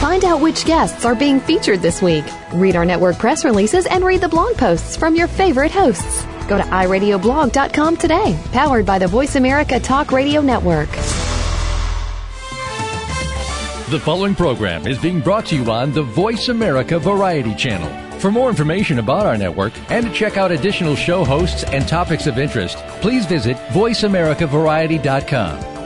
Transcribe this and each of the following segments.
Find out which guests are being featured this week. Read our network press releases and read the blog posts from your favorite hosts. Go to iradioblog.com today, powered by the Voice America Talk Radio Network. The following program is being brought to you on the Voice America Variety Channel. For more information about our network and to check out additional show hosts and topics of interest, please visit VoiceAmericaVariety.com.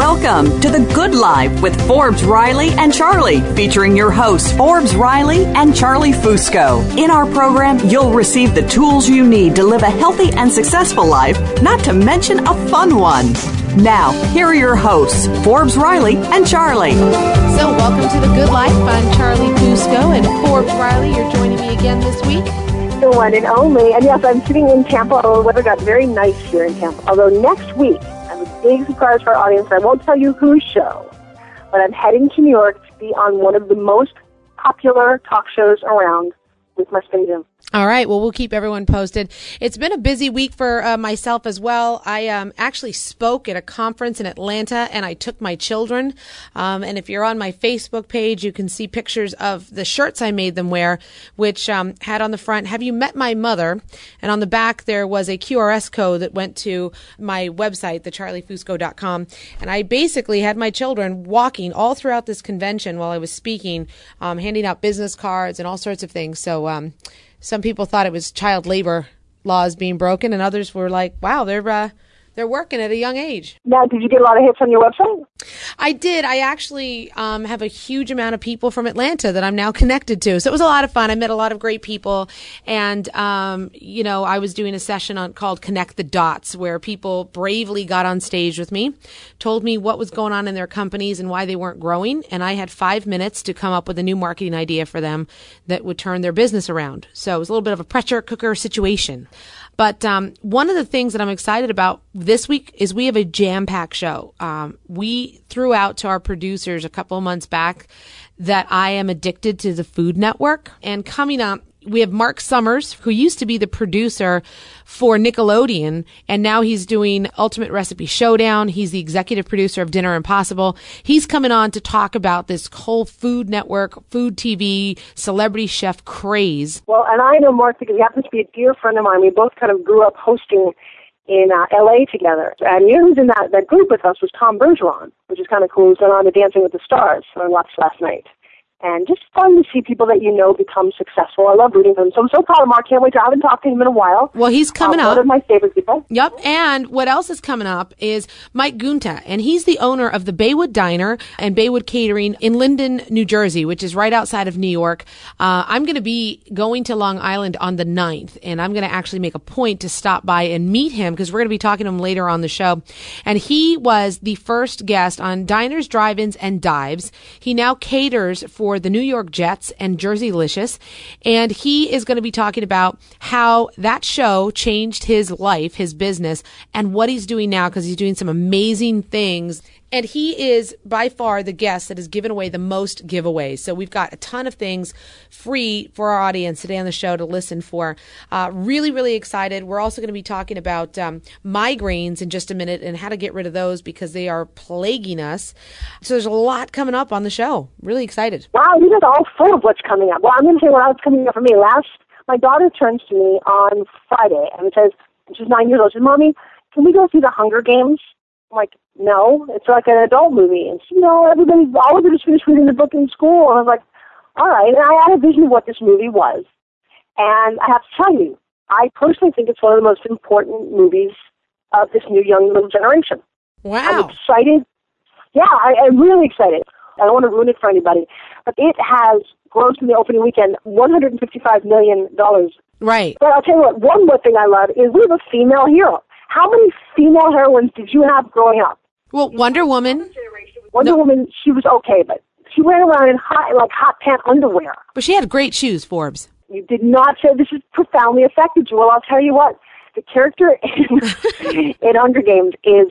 Welcome to The Good Life with Forbes Riley and Charlie, featuring your hosts, Forbes Riley and Charlie Fusco. In our program, you'll receive the tools you need to live a healthy and successful life, not to mention a fun one. Now, here are your hosts, Forbes Riley and Charlie. So, welcome to The Good Life. I'm Charlie Fusco and Forbes Riley. You're joining me again this week the one and only. And yes, I'm sitting in Tampa. The weather got very nice here in Tampa. Although next week big surprise for our audience. I won't tell you whose show, but I'm heading to New York to be on one of the most popular talk shows around with my spin all right. Well, we'll keep everyone posted. It's been a busy week for uh, myself as well. I um, actually spoke at a conference in Atlanta and I took my children. Um, and if you're on my Facebook page, you can see pictures of the shirts I made them wear, which um, had on the front, Have you met my mother? And on the back, there was a QRS code that went to my website, thecharliefusco.com. And I basically had my children walking all throughout this convention while I was speaking, um, handing out business cards and all sorts of things. So, um, some people thought it was child labor laws being broken, and others were like, "Wow, they're uh, they're working at a young age. Now, did you get a lot of hits on your website? I did. I actually um, have a huge amount of people from Atlanta that I'm now connected to. So it was a lot of fun. I met a lot of great people, and um, you know, I was doing a session on called Connect the Dots, where people bravely got on stage with me, told me what was going on in their companies and why they weren't growing, and I had five minutes to come up with a new marketing idea for them that would turn their business around. So it was a little bit of a pressure cooker situation. But um, one of the things that I'm excited about this week is we have a jam packed show. Um, we threw out to our producers a couple of months back that I am addicted to the Food Network. And coming up, we have Marc Summers, who used to be the producer for Nickelodeon, and now he's doing Ultimate Recipe Showdown. He's the executive producer of Dinner Impossible. He's coming on to talk about this whole Food Network, food TV, celebrity chef craze. Well, and I know Marc because he happens to be a dear friend of mine. We both kind of grew up hosting in uh, LA together. And you know who's in that, that group with us was Tom Bergeron, which is kind of cool. He's been on the Dancing with the Stars I watched last night and just fun to see people that you know become successful. I love rooting for them. So I'm so proud of Marc. Can't wait to. I haven't talked to him in a while. Well, he's coming uh, up. One of my favorite people. Yep. And what else is coming up is Mike Giunta, and he's the owner of the Bayway Diner and Bayway Catering in Linden, New Jersey, which is right outside of New York. Uh, I'm going to be going to Long Island on the 9th, and I'm going to actually make a point to stop by and meet him because we're going to be talking to him later on the show. And he was the first guest on Diners, Drive-Ins, and Dives. He now caters for the New York Jets and Jerseylicious. And he is going to be talking about how that show changed his life, his business, and what he's doing now because he's doing some amazing things and he is by far the guest that has given away the most giveaways. So we've got a ton of things free for our audience today on the show to listen for. Uh, really, really excited. We're also going to be talking about um, migraines in just a minute and how to get rid of those because they are plaguing us. So there's a lot coming up on the show. Really excited. Wow, you guys all full of what's coming up. Well, I'm going to say what else coming up for me. Last, my daughter turns to me on Friday and says, she's nine years old. She says, Mommy, can we go see the Hunger Games? I'm like, no, it's like an adult movie. And you know, everybody's all of them just finished reading the book in school. And I was like, all right. And I had a vision of what this movie was. And I have to tell you, I personally think it's one of the most important movies of this new young little generation. Wow. I'm excited. Yeah, I, I'm really excited. I don't want to ruin it for anybody, but it has grossed in the opening weekend $155 million. Right. But I'll tell you what, one more thing I love is we have a female hero. How many female heroines did you have growing up? Well, Wonder Woman. Wonder no. Woman, she was okay, but she went around in hot, like hot pant underwear. But she had great shoes, Forbes. You did not say this has profoundly affected you. Well, I'll tell you what. The character in, in Hunger Games is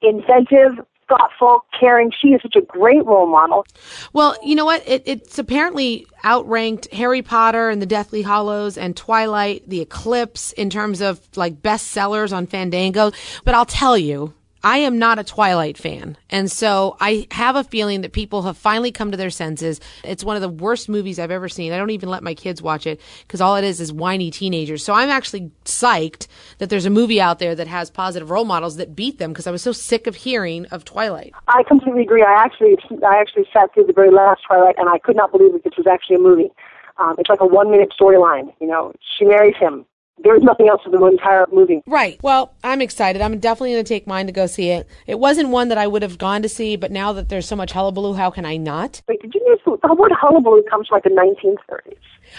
inventive, thoughtful, caring. She is such a great role model. Well, you know what? It, it's apparently outranked Harry Potter and the Deathly Hallows and Twilight, The Eclipse in terms of like bestsellers on Fandango. But I'll tell you, I am not a Twilight fan. And so I have a feeling that people have finally come to their senses. It's one of the worst movies I've ever seen. I don't even let my kids watch it because all it is is whiny teenagers. So I'm actually psyched that there's a movie out there that has positive role models that beat them because I was so sick of hearing of Twilight. I completely agree. I actually, I actually sat through the very last Twilight and I could not believe that this was actually a movie. Um, it's like a one minute storyline. You know, she marries him there's nothing else in the entire movie. Right. Well, I'm excited. I'm definitely going to take mine to go see it. It wasn't one that I would have gone to see, but now that there's so much hullabaloo, how can I not? Wait, did you use the, word hullabaloo comes from like the 1930s?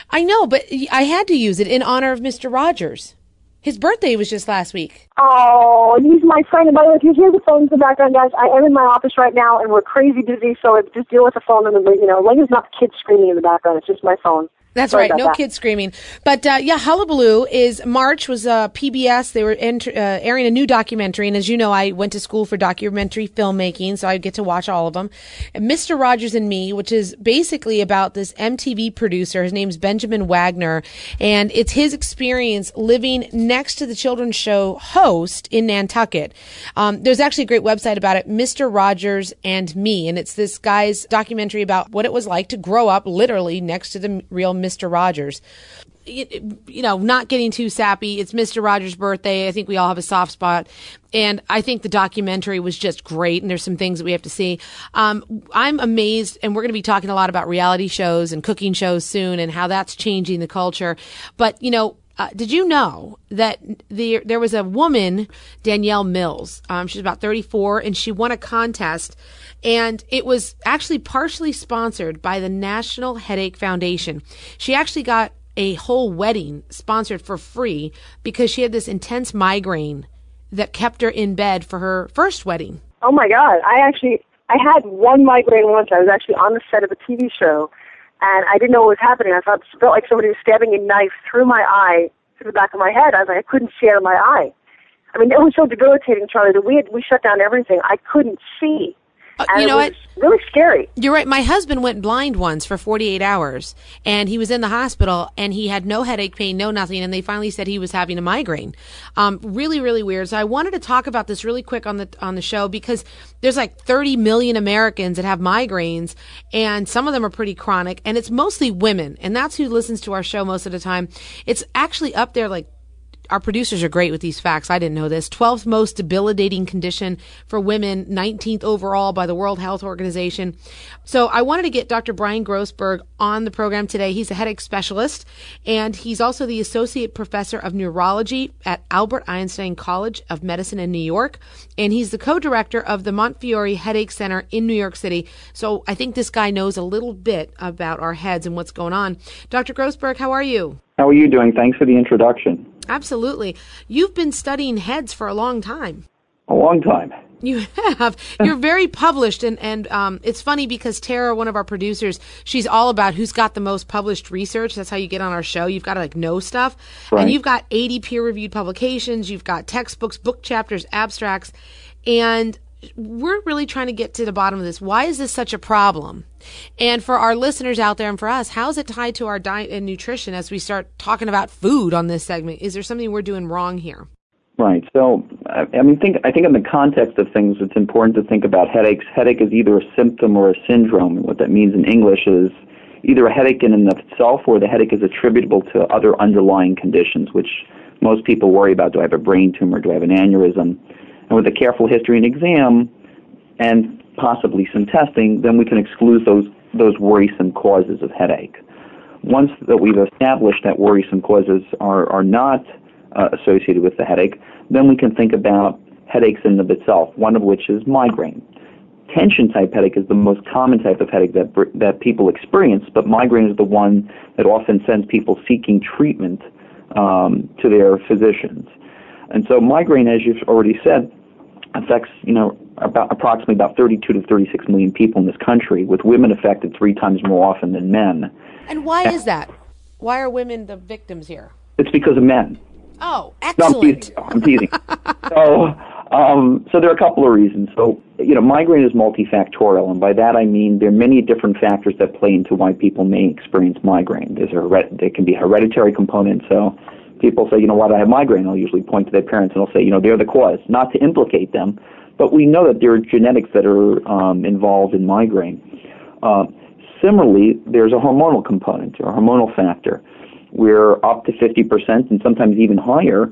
I know, but I had to use it in honor of Mr. Rogers. His birthday was just last week. Oh, and he's my friend. And by the way, if you hear the phones in the background, guys, I am in my office right now, and we're crazy busy, so just deal with the phone. And the, you know, like it's not kids screaming in the background; it's just my phone. That's Sorry right. No that. kids screaming. But uh, yeah, Hullabaloo is March was uh, PBS. They were uh, airing a new documentary, and as you know, I went to school for documentary filmmaking, so I get to watch all of them. And Mr. Rogers and Me, which is basically about this MTV producer. His name's Benjamin Wagner, and it's his experience living next to the children's show host in Nantucket. Um, there's actually a great website about it, Mr. Rogers and Me, and it's this guy's documentary about what it was like to grow up literally next to the real Mr. Rogers. You know, not getting too sappy. It's Mr. Rogers' birthday. I think we all have a soft spot. And I think the documentary was just great. And there's some things that we have to see. Um, I'm amazed, and we're going to be talking a lot about reality shows and cooking shows soon and how that's changing the culture. But, you know, uh, did you know that the, there was a woman, Danielle Mills? Um, she's about 34, and she won a contest and it was actually partially sponsored by the National Headache Foundation. She actually got a whole wedding sponsored for free because she had this intense migraine that kept her in bed for her first wedding. Oh my God. I actually, I had one migraine once. I was actually on the set of a TV show and I didn't know what was happening. I thought it felt like somebody was stabbing a knife through my eye, through the back of my head. I was like, I couldn't see out of my eye. I mean, it was so debilitating, Charlie, that we had, we shut down everything. I couldn't see. Uh, you know what? Really scary. You're right. My husband went blind once for 48 hours, and he was in the hospital, and he had no headache pain, no nothing, and they finally said he was having a migraine. Um, really, really weird. So I wanted to talk about this really quick on the on the show because there's like 30 million Americans that have migraines, and some of them are pretty chronic, and it's mostly women, and that's who listens to our show most of the time. It's actually up there like our producers are great with these facts. I didn't know this. 12th most debilitating condition for women, 19th overall by the World Health Organization. So I wanted to get Dr. Brian Grosberg on the program today. He's a headache specialist and he's also the associate professor of neurology at Albert Einstein College of Medicine in New York. And he's the co-director of the Montefiore Headache Center in New York City. So I think this guy knows a little bit about our heads and what's going on. Dr. Grosberg, how are you? How are you doing? Thanks for the introduction. Absolutely. You've been studying heads for a long time. A long time. You have. You're very published, and and um, it's funny because Tara, one of our producers, she's all about who's got the most published research. That's how you get on our show. You've got to like know stuff, right. and you've got 80 peer-reviewed publications. You've got textbooks, book chapters, abstracts, and we're really trying to get to the bottom of this. Why is this such a problem? And for our listeners out there and for us, how is it tied to our diet and nutrition as we start talking about food on this segment? Is there something we're doing wrong here? Right. So, I mean, think I think in the context of things, it's important to think about headaches. Headache is either a symptom or a syndrome. What that means in English is either a headache in and of itself, or the headache is attributable to other underlying conditions, which most people worry about. Do I have a brain tumor? Do I have an aneurysm? And with a careful history and exam, and possibly some testing, then we can exclude those those worrisome causes of headache. Once that we've established that worrisome causes are are not uh, associated with the headache, then we can think about headaches in and of itself. One of which is migraine. Tension type headache is the most common type of headache that that people experience, but migraine is the one that often sends people seeking treatment um, to their physicians. And so migraine, as you've already said, affects you know about approximately about 32 to 36 million people in this country, with women affected three times more often than men. And why is that? why are women the victims here? It's because of men. Oh, No, I'm excellent. teasing. I'm teasing. so, um, so there are a couple of reasons. So, you know, migraine is multifactorial, and by that I mean there are many different factors that play into why people may experience migraine. There's a there can be a hereditary component. So, people say, you know, why do I have migraine? I'll usually point to their parents and I'll say, you know, they're the cause. Not to implicate them, but we know that there are genetics that are um, involved in migraine. Uh, similarly, there's a hormonal component or a hormonal factor where up to 50% and sometimes even higher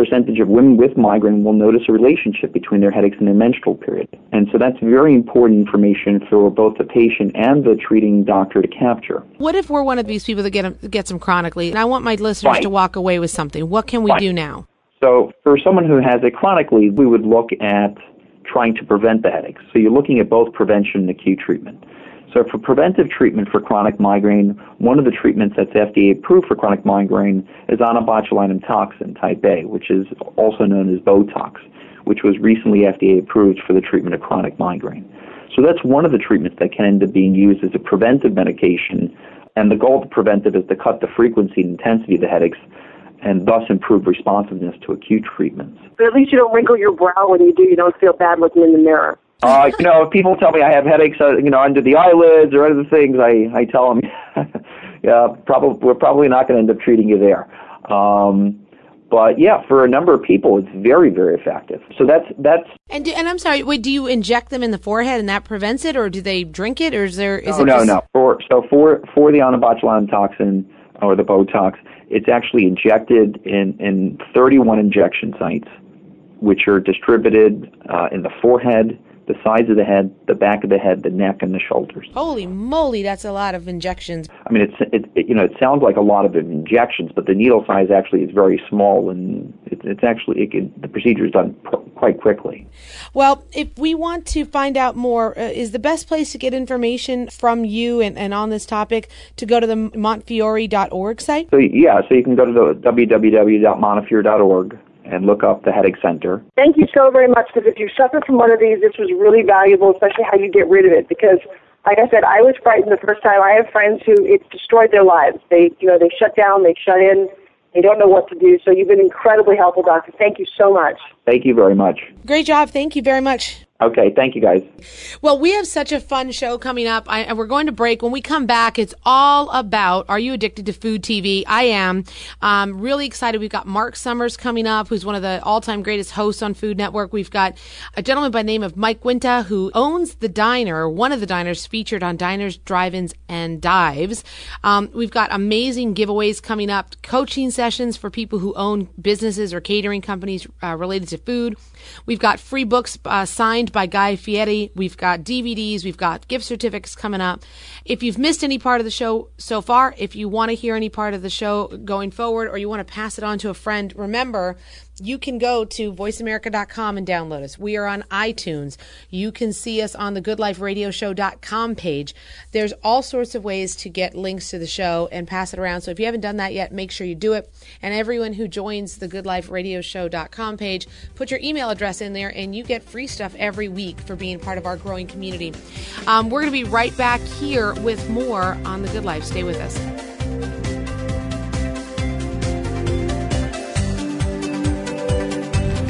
percentage of women with migraine will notice a relationship between their headaches and their menstrual period. And so that's very important information for both the patient and the treating doctor to capture. What if we're one of these people that get gets them chronically, and I want my listeners to walk away with something? What can we do now? So for someone who has it chronically, we would look at trying to prevent the headaches. So you're looking at both prevention and acute treatment. So for preventive treatment for chronic migraine, one of the treatments that's FDA approved for chronic migraine is onabotulinum toxin type A, which is also known as Botox, which was recently FDA approved for the treatment of chronic migraine. So that's one of the treatments that can end up being used as a preventive medication. And the goal of preventive is to cut the frequency and intensity of the headaches and thus improve responsiveness to acute treatments. But at least you don't wrinkle your brow when you do. You don't feel bad looking in the mirror. Uh, you know, if people tell me I have headaches, uh, you know, under the eyelids or other things, I, I tell them, yeah, probably, we're probably not going to end up treating you there. Um, but yeah, for a number of people, it's very, very effective. So that's, that's, And do, and I'm sorry, wait, do you inject them in the forehead and that prevents it, or do they drink it, or is there? Is oh, it no, just, no. For, so for, for the onabotulinum toxin or the Botox, it's actually injected in, in 31 injection sites, which are distributed uh, in the forehead, the sides of the head, the back of the head, the neck, and the shoulders. Holy moly, that's a lot of injections. I mean, it's it, it you know it sounds like a lot of injections, but the needle size actually is very small, and it, it's actually it the procedure is done pr- quite quickly. Well, if we want to find out more, uh, is the best place to get information from you and, and on this topic to go to the Montefiore.org site? So yeah, so you can go to the www.montefiore.org and look up the headache center. Thank you so very much because if you suffer from one of these, this was really valuable, especially how you get rid of it. Because, like I said, I was frightened the first time. I have friends who it's destroyed their lives. They, you know, they shut down, they shut in, they don't know what to do. So you've been incredibly helpful, doctor. Thank you so much. Thank you very much. Great job. Thank you very much. Okay, thank you guys. Well, we have such a fun show coming up, I, and we're going to break. When we come back, it's all about Are you addicted to food TV? I am. Um, really excited. We've got Marc Summers coming up, who's one of the all time greatest hosts on Food Network. We've got a gentleman by the name of Mike Giunta, who owns the diner, one of the diners featured on Diners, Drive Ins, and Dives. Um, we've got amazing giveaways coming up, coaching sessions for people who own businesses or catering companies uh, related to food. We've got free books uh, signed by Guy Fieri. We've got DVDs. We've got gift certificates coming up. If you've missed any part of the show so far, if you want to hear any part of the show going forward, or you want to pass it on to a friend, remember you can go to voiceamerica.com and download us. We are on iTunes. You can see us on the goodliferadioshow.com page. There's all sorts of ways to get links to the show and pass it around. So if you haven't done that yet, make sure you do it. And everyone who joins the goodliferadioshow.com page, put your email address in there and you get free stuff every week for being part of our growing community. Um, we're going to be right back here with more on The Good Life. Stay with us.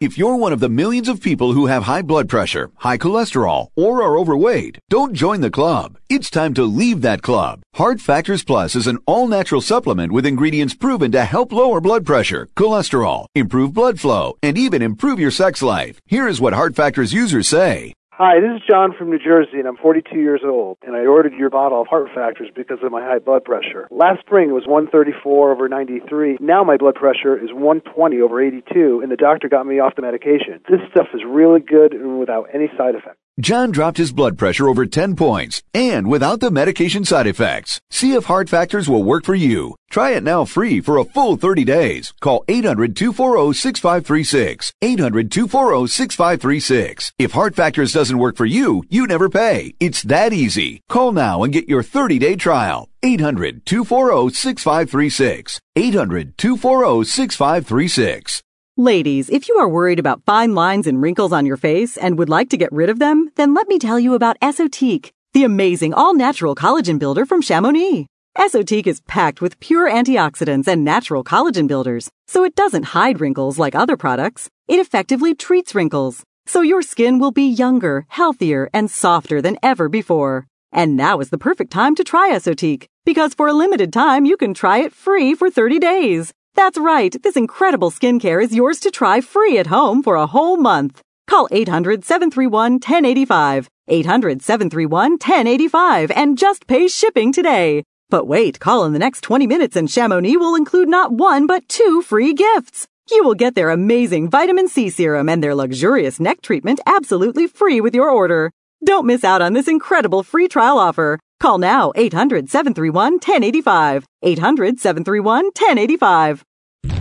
If you're one of the millions of people who have high blood pressure, high cholesterol, or are overweight, don't join the club. It's time to leave that club. Heart Factors Plus is an all natural supplement with ingredients proven to help lower blood pressure, cholesterol, improve blood flow, and even improve your sex life. Here is what Heart Factors users say. Hi, this is John from New Jersey, and I'm 42 years old, and I ordered your bottle of Heart Factors because of my high blood pressure. Last spring it was 134 over 93. Now my blood pressure is 120 over 82, and the doctor got me off the medication. This stuff is really good and without any side effects. John dropped his blood pressure over 10 points and without the medication side effects. See if Heart Factors will work for you. Try it now free for a full 30 days. Call 800-240-6536. 800-240-6536. If Heart Factors doesn't work for you, you never pay. It's that easy. Call now and get your 30-day trial. 800-240-6536. 800-240-6536. Ladies, if you are worried about fine lines and wrinkles on your face and would like to get rid of them, then let me tell you about Esotique, the amazing all-natural collagen builder from Chamonix. Esotique is packed with pure antioxidants and natural collagen builders, so it doesn't hide wrinkles like other products. It effectively treats wrinkles, so your skin will be younger, healthier, and softer than ever before. And now is the perfect time to try Esotique, because for a limited time you can try it free for 30 days. That's right, this incredible skincare is yours to try free at home for a whole month. Call 800 731 1085, 800 731 1085, and just pay shipping today. But wait, call in the next 20 minutes and Chamonix will include not one but two free gifts. You will get their amazing vitamin C serum and their luxurious neck treatment absolutely free with your order. Don't miss out on this incredible free trial offer. Call now 800 731 1085. 800 731 1085.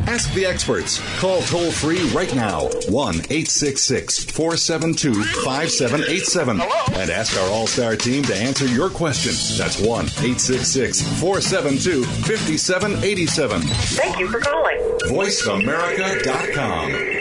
Ask the experts. Call toll free right now 1 866 472 5787 and ask our All Star team to answer your question. That's 1 866 472 5787. Thank you for calling. VoiceAmerica.com.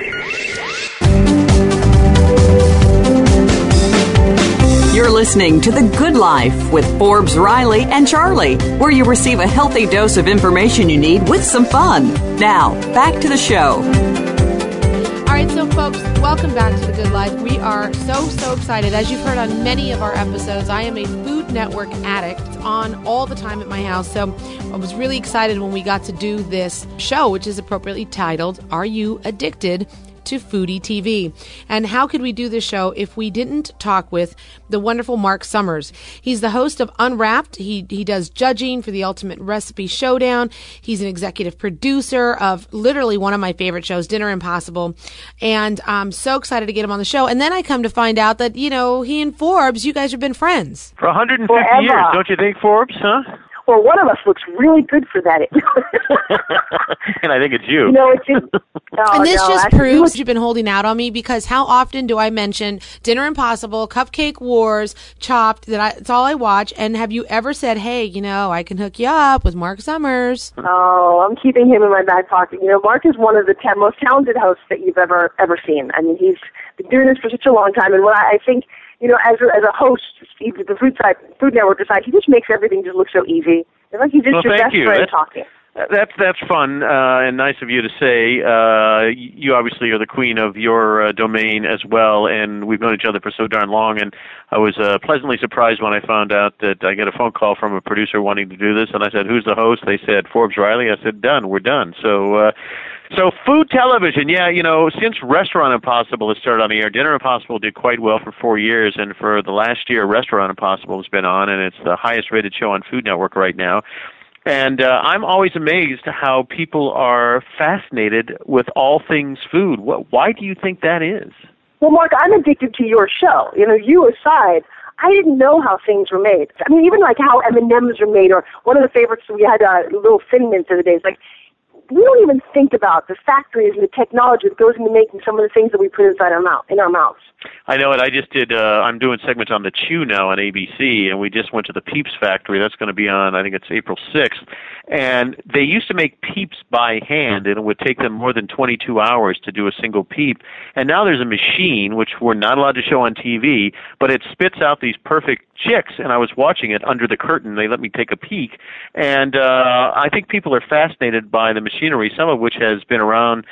You're listening to The Good Life with Forbes Riley and Charlie, where you receive a healthy dose of information you need with some fun. Now, back to the show. All right, so folks, welcome back to The Good Life. We are so, so excited. As you've heard on many of our episodes, I am a Food Network addict. It's on all the time at my house. So I was really excited when we got to do this show, which is appropriately titled, Are You Addicted? To Foodie TV. And how could we do this show if we didn't talk with the wonderful Marc Summers? He's the host of Unwrapped. He he does judging for the Ultimate Recipe Showdown. He's an executive producer of literally one of my favorite shows, Dinner Impossible. And I'm so excited to get him on the show. And then I come to find out that, you know, he and Forbes, you guys have been friends. For 150 Forever. years, don't you think, Forbes? Huh? Well, one of us looks really good for that. and I think it's you. you know, it's just, no, and oh, this no, just actually, proves you've been holding out on me because how often do I mention Dinner Impossible, Cupcake Wars, Chopped? That I, it's all I watch. And have you ever said, "Hey, you know, I can hook you up with Marc Summers"? Oh, I'm keeping him in my back pocket. You know, Marc is one of the ten most talented hosts that you've ever ever seen. I mean, he's been doing this for such a long time, and what I, I think, you know, as a, as a host, he, the Food side, Food Network side, he just makes everything just look so easy. It's like he's just Well, your best you. friend That's- talking. That's that's fun uh, and nice of you to say. Uh, you obviously are the queen of your uh, domain as well, and we've known each other for so darn long. And I was uh, pleasantly surprised when I found out that I get a phone call from a producer wanting to do this, and I said, "Who's the host?" They said, "Forbes Riley." I said, "Done. We're done." So. Uh, so food television, yeah, you know, since Restaurant Impossible has started on the air, Dinner Impossible did quite well for four years, and for the last year, Restaurant Impossible has been on, and it's the highest rated show on Food Network right now. And uh, I'm always amazed how people are fascinated with all things food. What, why do you think that is? Well, Marc, I'm addicted to your show. You know, you aside, I didn't know how things were made. I mean, even like how M and M's are made, or one of the favorites we had, uh, little Thin Mints the other day. It's like we don't even think about the factories and the technology that goes into making some of the things that we put inside our mouth, in our mouths. I know it. I just did. Uh, I'm doing segments on the Chew now on ABC, and we just went to the Peeps factory. That's going to be on. I think it's April 6th. And they used to make Peeps by hand, and it would take them more than 22 hours to do a single Peep. And now there's a machine which we're not allowed to show on TV, but it spits out these perfect chicks. And I was watching it under the curtain. They let me take a peek, and uh, I think people are fascinated by the machinery, some of which has been around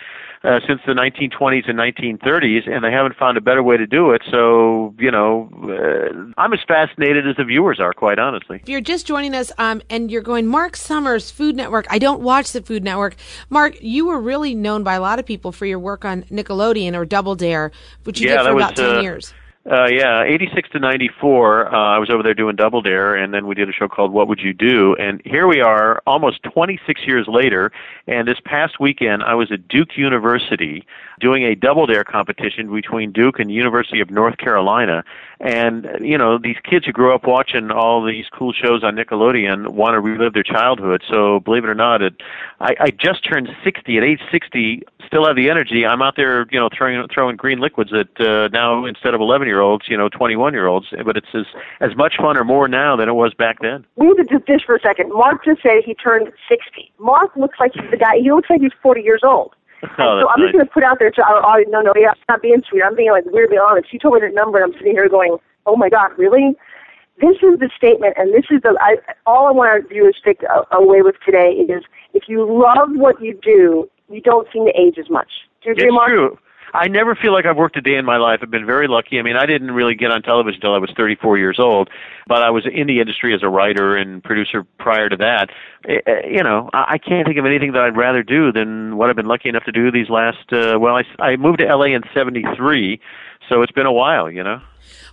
uh, since the 1920s and 1930s, and they haven't found a better way to do it. So, you know, uh, I'm as fascinated as the viewers are, quite honestly. If you're just joining us um, and you're going, Marc Summers, Food Network, I don't watch the Food Network. Marc, you were really known by a lot of people for your work on Nickelodeon or Double Dare, which you Yeah, did for about was, 10 uh, years. Uh, yeah, 86 to 94, uh, I was over there doing Double Dare, and then we did a show called What Would You Do? And here we are, almost 26 years later, and this past weekend I was at Duke University doing a Double Dare competition between Duke and University of North Carolina, And you know, these kids who grew up watching all these cool shows on Nickelodeon want to relive their childhood. So believe it or not, it, I, I just turned 60. At age 60, still have the energy. I'm out there, you know, throwing throwing green liquids at uh, now instead of 11 year olds, you know, 21 year olds. But it's as as much fun or more now than it was back then. We need to do this for a second. Marc just said he turned 60. Marc looks like he's the guy. He looks like he's 40 years old. Oh, so I'm that's just going to put out there to our audience. No, no, yeah, I'm not being sweet. I'm being like weirdly honest. She told me the number, and I'm sitting here going, "Oh my God, really?" This is the statement, and this is the. I, all I want our viewers to take away with today is: if you love what you do, you don't seem to age as much. Do you agree, It's Marc? true. I never feel like I've worked a day in my life. I've been very lucky. I mean, I didn't really get on television until I was 34 years old, but I was in the industry as a writer and producer prior to that. You know, I I can't think of anything that I'd rather do than what I've been lucky enough to do these last. Uh, well, I, I moved to LA in '73, so it's been a while. You know.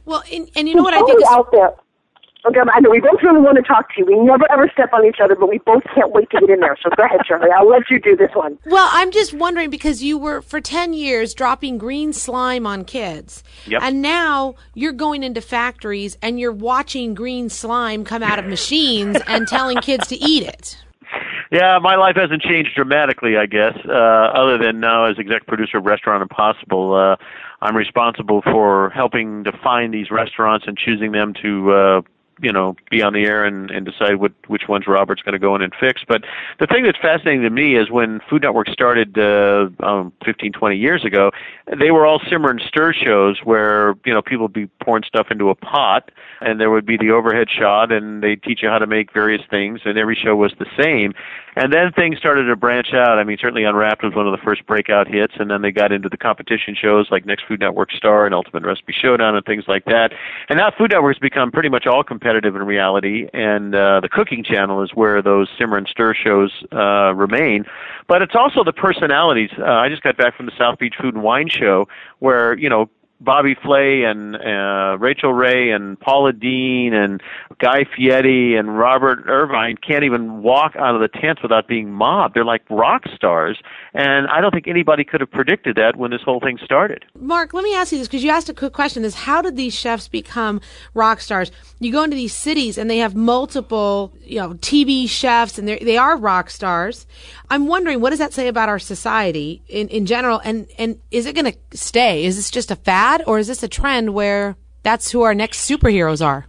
Well, and, and you know what I think is out there. Okay, I know we both really want to talk to you. We never ever step on each other, but we both can't wait to get in there. So go ahead, Charlie. I'll let you do this one. Well, I'm just wondering because you were for 10 years dropping green slime on kids. Yep. And now you're going into factories and you're watching green slime come out of machines and telling kids to eat it. Yeah, my life hasn't changed dramatically, I guess. Uh, other than now, as exec producer of Restaurant Impossible, uh, I'm responsible for helping to find these restaurants and choosing them to, uh, you know, be on the air and, and decide what which ones Robert's going to go in and fix. But the thing that's fascinating to me is when Food Network started uh, um, 15, 20 years ago, they were all simmer and stir shows where you know people would be pouring stuff into a pot, and there would be the overhead shot, and they'd teach you how to make various things, and every show was the same. And then things started to branch out. I mean, certainly Unwrapped was one of the first breakout hits, and then they got into the competition shows like Next Food Network Star and Ultimate Recipe Showdown and things like that. And now Food Network's become pretty much all competitive in reality, and uh, the Cooking Channel is where those simmer and stir shows uh, remain. But it's also the personalities. Uh, I just got back from the South Beach Food and Wine Show, where you know Bobby Flay and uh, Rachael Ray and Paula Deen and Guy Fieri and Robert Irvine can't even walk out of the tent without being mobbed. They're like rock stars, and I don't think anybody could have predicted that when this whole thing started. Marc, let me ask you this because you asked a quick question is how did these chefs become rock stars? You go into these cities and they have multiple, you know, TV chefs and they are rock stars. I'm wondering what does that say about our society in, in general and and is it going to stay? Is this just a fad or is this a trend where that's who our next superheroes are?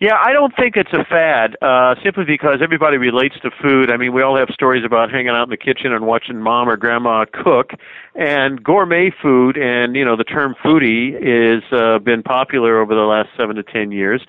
Yeah, I don't think it's a fad, uh, simply because everybody relates to food. I mean, we all have stories about hanging out in the kitchen and watching mom or grandma cook. And gourmet food and, you know, the term foodie is, uh, been popular over the last seven to ten years.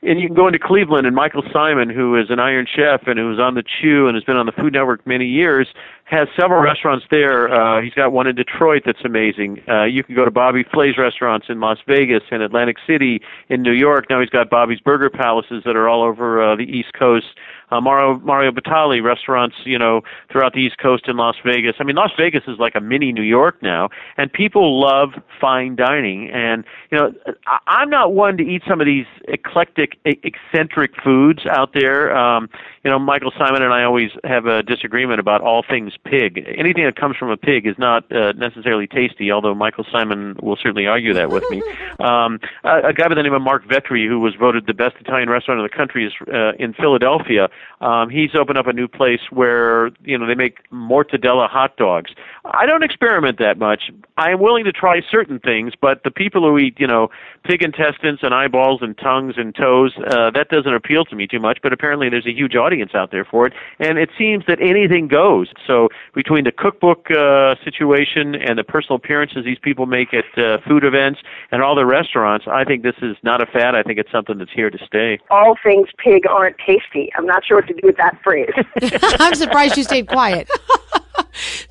And you can go into Cleveland and Michael Symon, who is an Iron Chef and who's on the Chew and has been on the Food Network many years, has several restaurants there. Uh, he's got one in Detroit that's amazing. Uh, you can go to Bobby Flay's restaurants in Las Vegas and Atlantic City in New York. Now he's got Bobby's Burger Palaces that are all over uh, the East Coast. Uh, Mario Mario Batali restaurants, you know, throughout the East Coast in Las Vegas. I mean, Las Vegas is like a mini New York now, and people love fine dining. And you know, I- I'm not one to eat some of these eclectic, e- eccentric foods out there. Um, you know, Michael Symon and I always have a disagreement about all things pig. Anything that comes from a pig is not uh, necessarily tasty, although Michael Symon will certainly argue that with me. Um, a, a guy by the name of Marc Vetri, who was voted the best Italian restaurant in the country, is uh, in Philadelphia. Um, he's opened up a new place where you know they make mortadella hot dogs. I don't experiment that much. I am willing to try certain things, but the people who eat you know pig intestines and eyeballs and tongues and toes uh, that doesn't appeal to me too much. But apparently there's a huge audience out there for it, and it seems that anything goes. So between the cookbook uh, situation and the personal appearances these people make at uh, food events and all the restaurants, I think this is not a fad. I think it's something that's here to stay. All things pig aren't tasty. I'm not sure what to do with that phrase. I'm surprised you stayed quiet.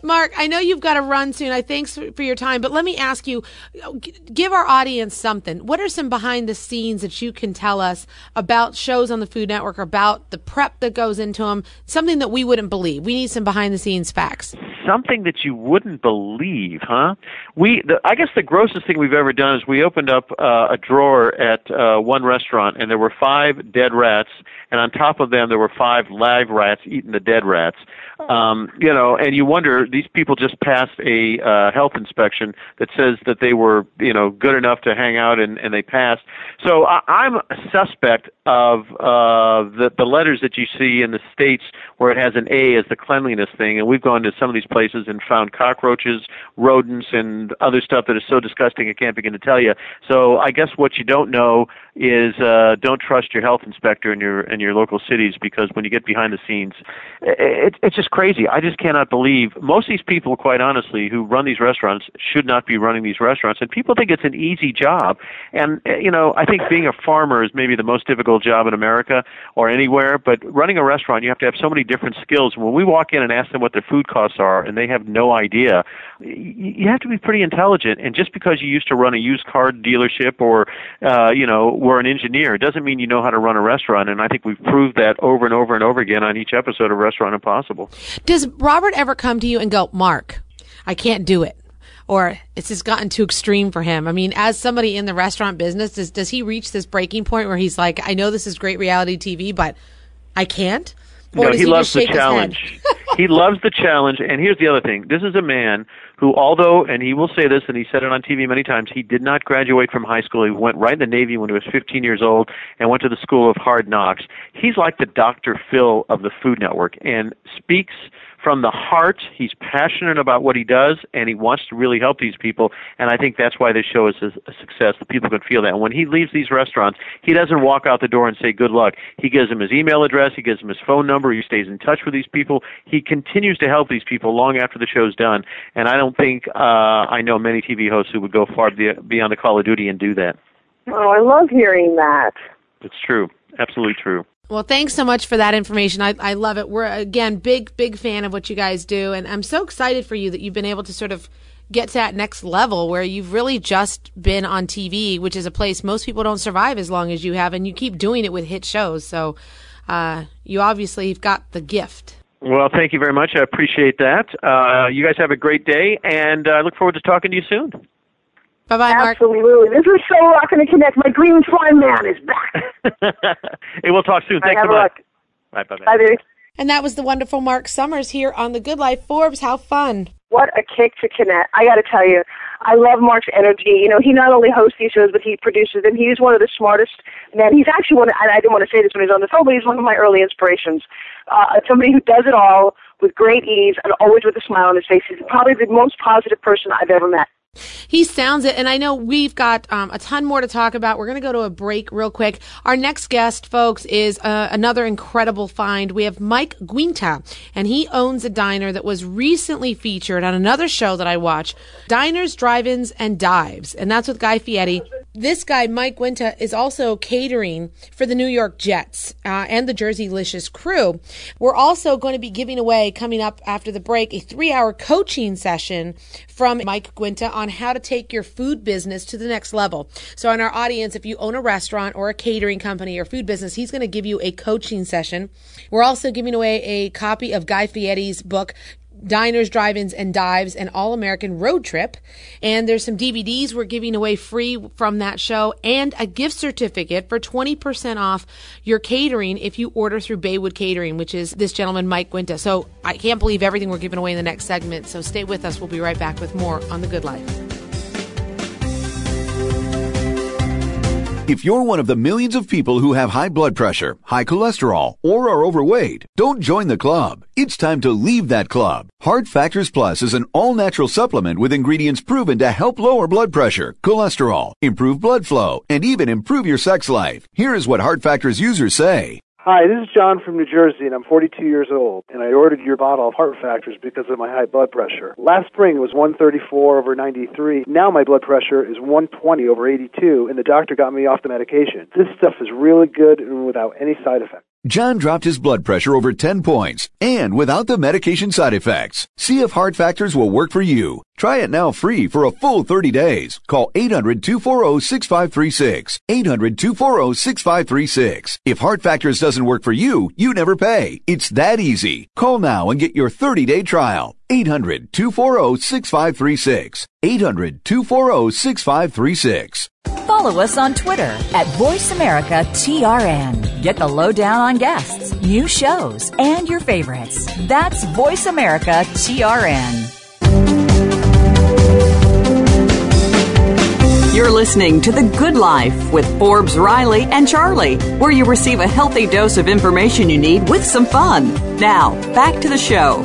Marc, I know you've got to run soon. I thanks for your time, but let me ask you, give our audience something. What are some behind the scenes that you can tell us about shows on the Food Network, about the prep that goes into them? Something that we wouldn't believe. We need some behind the scenes facts. Something that you wouldn't believe, huh? We, the, I guess the grossest thing we've ever done is we opened up uh, a drawer at uh, one restaurant, and there were five dead rats, and on top of them there were five live rats eating the dead rats. Um, you know, and you wonder these people just passed a uh, health inspection that says that they were, you know, good enough to hang out, and, and they passed. So I, I'm a suspect of uh, the the letters that you see in the states where it has an A as the cleanliness thing, and we've gone to some of these places and found cockroaches, rodents, and other stuff that is so disgusting I can't begin to tell you. So I guess what you don't know is uh, don't trust your health inspector in your in your local cities because when you get behind the scenes, it, it's just crazy. I just cannot believe most of these people, quite honestly, who run these restaurants should not be running these restaurants, and people think it's an easy job. And uh, you know, I think being a farmer is maybe the most difficult job in America or anywhere, but running a restaurant, you have to have so many different skills. When we walk in and ask them what their food costs are, and they have no idea, you have to be pretty intelligent. And just because you used to run a used car dealership or uh, you know were an engineer, doesn't mean you know how to run a restaurant. And I think we've proved that over and over and over again on each episode of Restaurant Impossible. Does Robert ever come to you and go, Marc, I can't do it? Or it's just gotten too extreme for him. I mean, as somebody in the restaurant business, does, does he reach this breaking point where he's like, I know this is great reality TV, but I can't? Or no, does he, he loves the shake his head? challenge. He loves the challenge. And here's the other thing: this is a man who, although, and he will say this, and he said it on TV many times, he did not graduate from high school. He went right in the Navy when he was 15 years old and went to the School of Hard Knocks. He's like the Dr. Phil of the Food Network and speaks from the heart. He's passionate about what he does, and he wants to really help these people. And I think that's why this show is a, a success. The people can feel that. And when he leaves these restaurants, he doesn't walk out the door and say good luck. He gives them his email address. He gives them his phone number. He stays in touch with these people. He continues to help these people long after the show's done. And I don't think uh, I know many TV hosts who would go far be- beyond the call of duty and do that. Oh, I love hearing that. It's true. Absolutely true. Well, thanks so much for that information. I, I love it. We're again big big fan of what you guys do, and I'm so excited for you that you've been able to sort of get to that next level where you've really just been on TV, which is a place most people don't survive as long as you have, and you keep doing it with hit shows. So, uh, you obviously have got the gift. Well, thank you very much. I appreciate that. Uh, you guys have a great day, and I look forward to talking to you soon. Bye bye, Marc. Absolutely. This is so rocking to connect. My green slime man is back. hey, we'll talk soon. Thanks have so much. luck. Bye bye. Bye, baby. And that was the wonderful Marc Summers here on the Good Life Forbes. How fun! What a kick to connect. I got to tell you, I love Marc's energy. You know, he not only hosts these shows, but he produces them. He's one of the smartest men. He's actually one, of, I I didn't want to say this when he was on the phone, but he's one of my early inspirations. Uh, somebody who does it all with great ease and always with a smile on his face. He's probably the most positive person I've ever met. He sounds it, and I know we've got um, a ton more to talk about. We're going to go to a break real quick. Our next guest, folks, is uh, another incredible find. We have Mike Giunta, and he owns a diner that was recently featured on another show that I watch, Diners, Drive-Ins, and Dives, and that's with Guy Fieri. This guy, Mike Giunta, is also catering for the New York Jets uh, and the Jerseylicious crew. We're also going to be giving away, coming up after the break, a three-hour coaching session from Mike Giunta on how to take your food business to the next level. So, in our audience, if you own a restaurant or a catering company or food business, he's going to give you a coaching session. We're also giving away a copy of Guy Fieri's book, Diners, Drive-Ins, and Dives, an all-American road trip. And there's some DVDs we're giving away free from that show and a gift certificate for 20% off your catering if you order through Bayway Catering, which is this gentleman, Mike Giunta. So I can't believe everything we're giving away in the next segment. So stay with us. We'll be right back with more on The Good Life. If you're one of the millions of people who have high blood pressure, high cholesterol, or are overweight, don't join the club. It's time to leave that club. Heart Factors Plus is an all natural supplement with ingredients proven to help lower blood pressure, cholesterol, improve blood flow, and even improve your sex life. Here is what Heart Factors users say. Hi, this is John from New Jersey, and I'm 42 years old, and I ordered your bottle of Heart Factors because of my high blood pressure. Last spring it was 134 over 93. Now my blood pressure is 120 over 82, and the doctor got me off the medication. This stuff is really good and without any side effects. John dropped his blood pressure over 10 points and without the medication side effects. See if Heart Factors will work for you. Try it now free for a full 30 days. Call 800-240-6536. 800-240-6536. If Heart Factors doesn't work for you, you never pay. It's that easy. Call now and get your 30-day trial. 800-240-6536. 800-240-6536. Follow us on Twitter at VoiceAmericaTRN. Get the lowdown on guests, new shows, and your favorites. That's VoiceAmericaTRN. You're listening to The Good Life with Forbes Riley and Charlie, where you receive a healthy dose of information you need with some fun. Now, back to the show.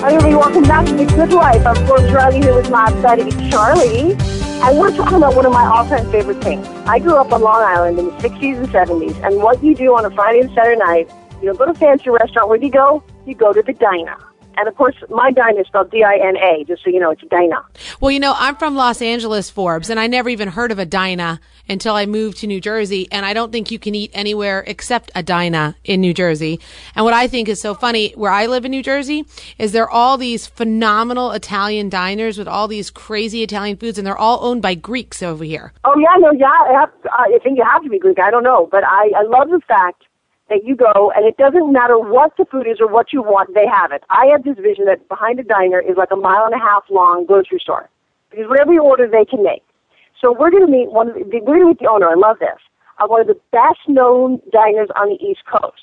Hi, everybody. Welcome back to The Good Life. I'm Forbes Riley here with my buddy Charlie. And want to talk about one of my all-time favorite things. I grew up on Long Island in the 60s and 70s, and what you do on a Friday and Saturday night, you go to a fancy restaurant. Where do you go? You go to the diner. And of course, my diner is spelled D-I-N-A, just so you know, it's Dinah. Well, you know, I'm from Los Angeles, Forbes, and I never even heard of a Dinah until I moved to New Jersey. And I don't think you can eat anywhere except a Dinah in New Jersey. And what I think is so funny, where I live in New Jersey, is there are all these phenomenal Italian diners with all these crazy Italian foods, and they're all owned by Greeks over here. Oh yeah, no, yeah, I, have, I think you have to be Greek. I don't know, but I, I love the fact that you go and it doesn't matter what the food is or what you want, they have it. I have this vision that behind a diner is like a mile and a half long grocery store because whatever you order, they can make. So we're going to meet one of the, we're going to meet the owner. I love this. Of one of the best known diners on the East Coast.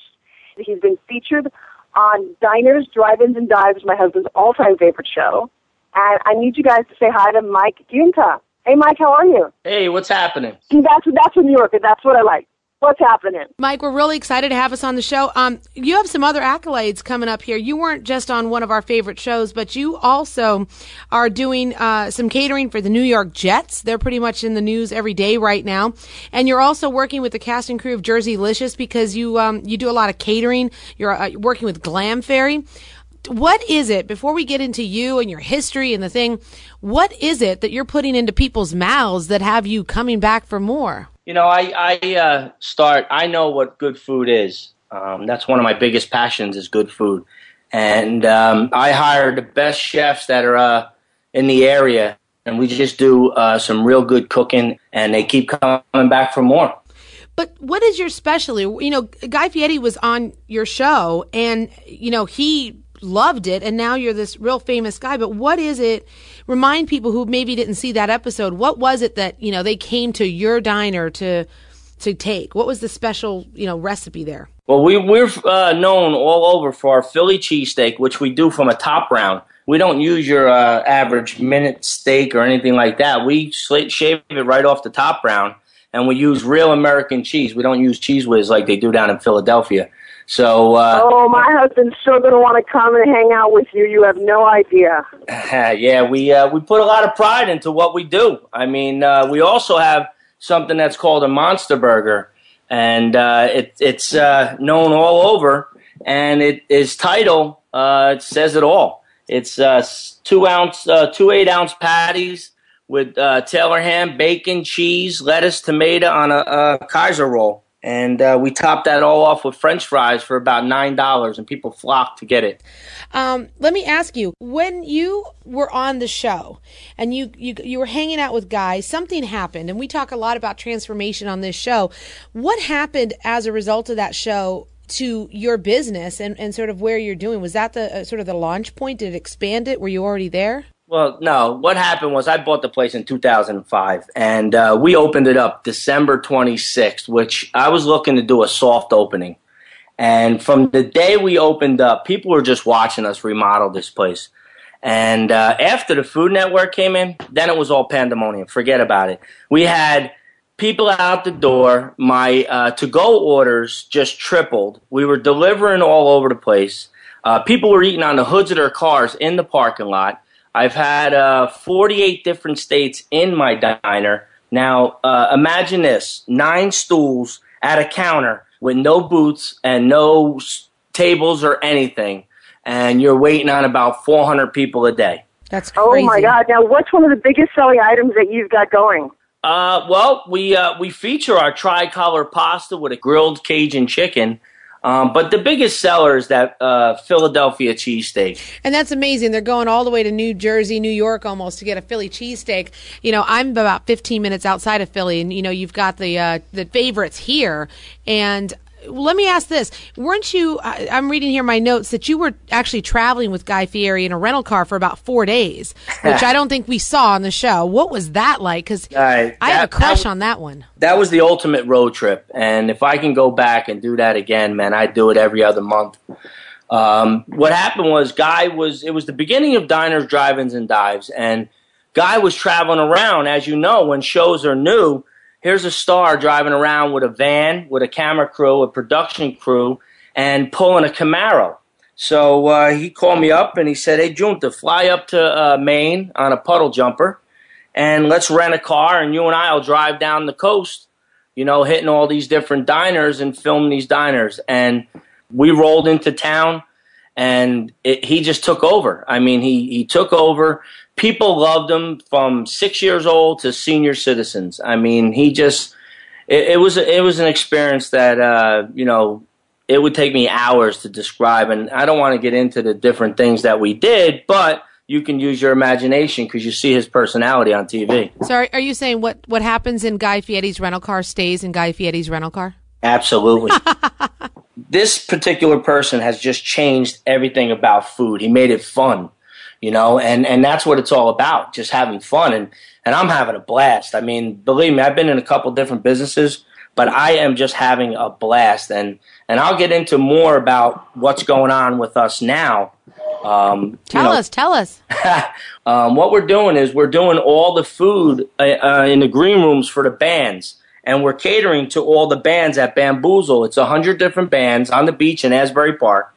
He's been featured on Diners, Drive-ins, and Dives, my husband's all-time favorite show. And I need you guys to say hi to Mike Giunta. Hey, Mike, how are you? Hey, what's happening? That's that's in New York, and that's what I like. What's happening? Mike, we're really excited to have us on the show. Um, you have some other accolades coming up here. You weren't just on one of our favorite shows, but you also are doing uh, some catering for the New York Jets. They're pretty much in the news every day right now, and you're also working with the cast and crew of Jerseylicious because you um, you do a lot of catering. You're uh, working with Glam Fairy what is it before we get into you and your history and the thing what is it that you're putting into people's mouths that have you coming back for more you know, I I uh, start. I know what good food is. Um, that's one of my biggest passions is good food, and um, I hire the best chefs that are uh, in the area, and we just do uh, some real good cooking, and they keep coming back for more. But what is your specialty? You know, Guy Fieri was on your show, and you know he loved it, and now you're this real famous guy. But what is it? Remind people who maybe didn't see that episode. What was it that you know they came to your diner to to take? What was the special you know recipe there? Well, we we're uh, known all over for our Philly cheesesteak, which we do from a top round. We don't use your uh, average minute steak or anything like that. We shave it right off the top round, and we use real American cheese. We don't use Cheez Whiz like they do down in Philadelphia. So. Uh, oh, my husband's still going to want to come and hang out with you. You have no idea. yeah, we uh, we put a lot of pride into what we do. I mean, uh, we also have something that's called a monster burger, and uh, it, it's uh, known all over. And it is title uh, it says it all. It's uh, two ounce, uh, two eight ounce patties with uh, Taylor ham, bacon, cheese, lettuce, tomato on a, a Kaiser roll and uh, we topped that all off with French fries for about nine dollars, and people flocked to get it. Um, let me ask you: when you were on the show and you, you you were hanging out with guys, something happened, and we talk a lot about transformation on this show. What happened as a result of that show? to your business and, and sort of where you're doing was that the uh, sort of the launch point did it expand it were you already there well, no. What happened was I bought the place in 2005, and uh, we opened it up December 26th, which I was looking to do a soft opening. And from the day we opened up, people were just watching us remodel this place. And uh, after the Food Network came in, then it was all pandemonium. Forget about it. We had people out the door. My uh, to-go orders just tripled. We were delivering all over the place. Uh, people were eating on the hoods of their cars in the parking lot. I've had uh, 48 different states in my diner. Now, uh, imagine this nine stools at a counter with no booths and no s- tables or anything. And you're waiting on about 400 people a day. That's crazy. Oh my God! Now, what's one of the biggest selling items that you've got going? Uh, well, we uh, we feature our tricolor pasta with a grilled Cajun chicken. Um, but the biggest seller is that uh, Philadelphia cheesesteak. And that's amazing. They're going all the way to New Jersey, New York almost to get a Philly cheesesteak. You know, I'm about 15 minutes outside of Philly, and, you know, you've got the, uh, the favorites here. And let me ask this: weren't you? I, I'm reading here my notes that you were actually traveling with Guy Fieri in a rental car for about four days, which I don't think we saw on the show. What was that like? Because Right, I have a crush that- on that one. That was the ultimate road trip, and if I can go back and do that again, man, I'd do it every other month. Um, what happened was, Guy was it was the beginning of diners, drive-ins, and dives, and Guy was traveling around. As you know, when shows are new, here's a star driving around with a van, with a camera crew, a production crew, and pulling a Camaro. So uh, he called me up and he said, "Hey, Giunta, fly up to uh, Maine on a puddle jumper, and let's rent a car, and you and I will drive down the coast, you know, hitting all these different diners and film these diners." And we rolled into town, and it, he just took over. I mean, he he took over. People loved him from six years old to senior citizens. I mean, he just it, it was it was an experience that uh, you know it would take me hours to describe, and I don't want to get into the different things that we did, but you can use your imagination because you see his personality on TV. So, are, are you saying what what happens in Guy Fieri's rental car stays in Guy Fieri's rental car? Absolutely. this particular person has just changed everything about food. He made it fun, you know, and, and that's what it's all about, just having fun. And, and I'm having a blast. I mean, believe me, I've been in a couple different businesses, but I am just having a blast. And, and I'll get into more about what's going on with us now. Um, you Tell know, us, tell us. um, what we're doing is we're doing all the food uh, uh, in the green rooms for the bands, and we're catering to all the bands at Bamboozle. It's a hundred different bands on the beach in Asbury Park,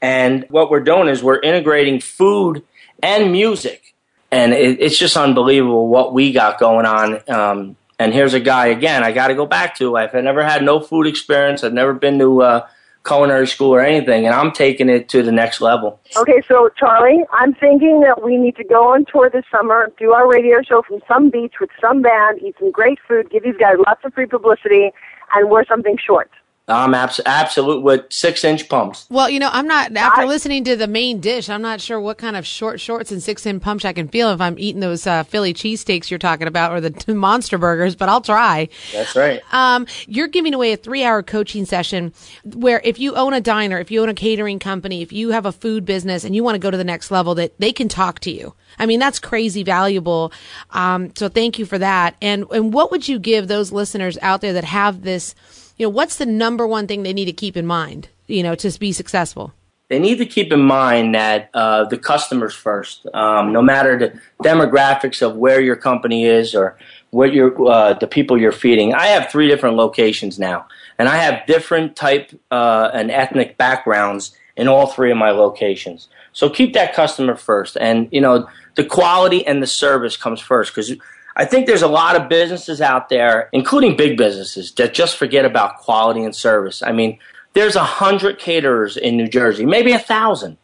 and what we're doing is we're integrating food and music, and it, it's just unbelievable what we got going on. Um, and here's a guy again. I got to go back to. I've never had no food experience. I've never been to uh, culinary school or anything, and I'm taking it to the next level. Okay, so Charlie, I'm thinking that we need to go on tour this summer, do our radio show from some beach with some band, eat some great food, give these guys lots of free publicity, and wear something short. I'm abs- absolute with six inch pumps. Well, you know, I'm not after listening to the main dish. I'm not sure what kind of short shorts and six inch pumps I can feel if I'm eating those uh, Philly cheesesteaks you're talking about or the monster burgers. But I'll try. That's right. Um, you're giving away a three hour coaching session where if you own a diner, if you own a catering company, if you have a food business and you want to go to the next level, that they can talk to you. I mean, that's crazy valuable. Um, so thank you for that. And, and what would you give those listeners out there that have this, you know, what's the number one thing they need to keep in mind, you know, to be successful? They need to keep in mind that uh, the customers first. Um, no matter the demographics of where your company is or what your uh, the people you're feeding. I have three different locations now, and I have different type uh, and ethnic backgrounds in all three of my locations. So keep that customer first, and you know the quality and the service comes first because. I think there's a lot of businesses out there, including big businesses, that just forget about quality and service. I mean, there's a hundred caterers in New Jersey, maybe a thousand.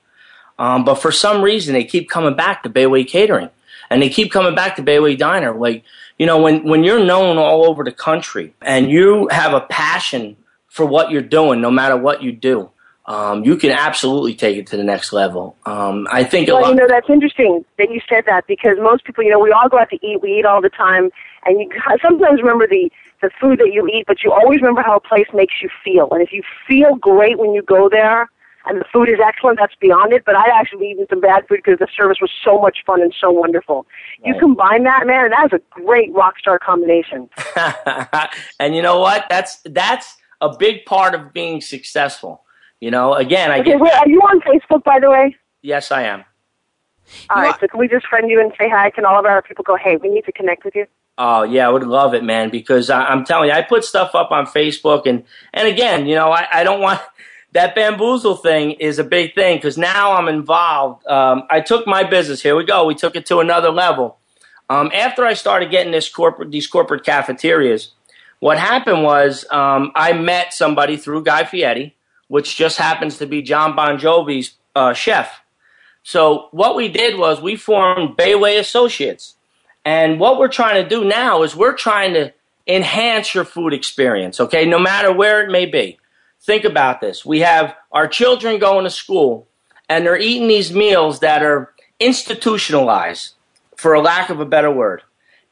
Um, but for some reason, they keep coming back to Bayway Catering, and they keep coming back to Bayway Diner. Like, you know, when when you're known all over the country and you have a passion for what you're doing, no matter what you do, um, you can absolutely take it to the next level. Um, I think a Well, lot. you know, that's interesting that you said that because most people, you know, we all go out to eat, we eat all the time, and you sometimes remember the the food that you eat, but you always remember how a place makes you feel. And if you feel great when you go there, and the food is excellent, that's beyond it. But I'd actually eaten some bad food because the service was so much fun and so wonderful. You combine that, man, and that's a great rock star combination. and you know what? That's that's a big part of being successful. You know, again, I Okay, get. wait, are you on Facebook, by the way? Yes, I am. All right, so can we just friend you and say hi? Can all of our people go, hey, we need to connect with you? Oh yeah, I would love it, man. Because I, I'm telling you, I put stuff up on Facebook, and and again, you know, I, I don't want that bamboozle thing is a big thing because now I'm involved. Um, I took my business. Here we go. We took it to another level. Um, after I started getting this corporate these corporate cafeterias, what happened was um, I met somebody through Guy Fieri, which just happens to be John Bon Jovi's uh, chef. So what we did was we formed Bayway Associates. And what we're trying to do now is we're trying to enhance your food experience, okay? No matter where it may be. think about this. We have our children going to school and they're eating these meals that are institutionalized, for a lack of a better word.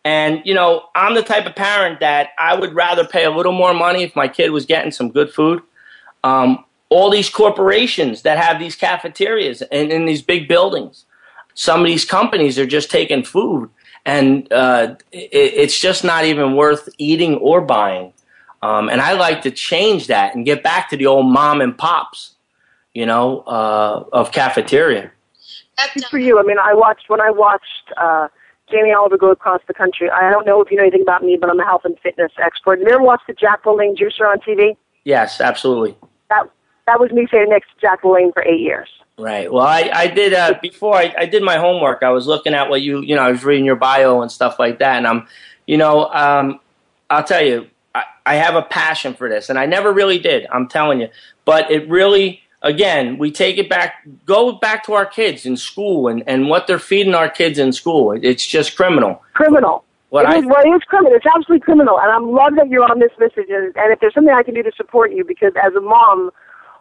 And, you know, I'm the type of parent that I would rather pay a little more money if my kid was getting some good food. Um, all these corporations that have these cafeterias and in these big buildings, some of these companies are just taking food and uh, it, it's just not even worth eating or buying. Um, and I like to change that and get back to the old mom and pops, you know, uh, of cafeteria. That's for you. I mean, I watched when I watched uh, Jamie Oliver go across the country. I don't know if you know anything about me, but I'm a health and fitness expert. Have you ever watched the Jack LaLanne Juicer on TV? Yes, absolutely. That that was me sitting next to Jack LaLanne for eight years. Right. Well, I, I did uh, before I, I did my homework. I was looking at what you you know I was reading your bio and stuff like that, and I'm you know um, I'll tell you I, I have a passion for this, and I never really did. I'm telling you, but it really again we take it back go back to our kids in school and and what they're feeding our kids in school. It's just criminal. Criminal. What it I is, well, it is criminal. It's absolutely criminal, and I'm love that you're on this message. And, and if there's something I can do to support you, because as a mom,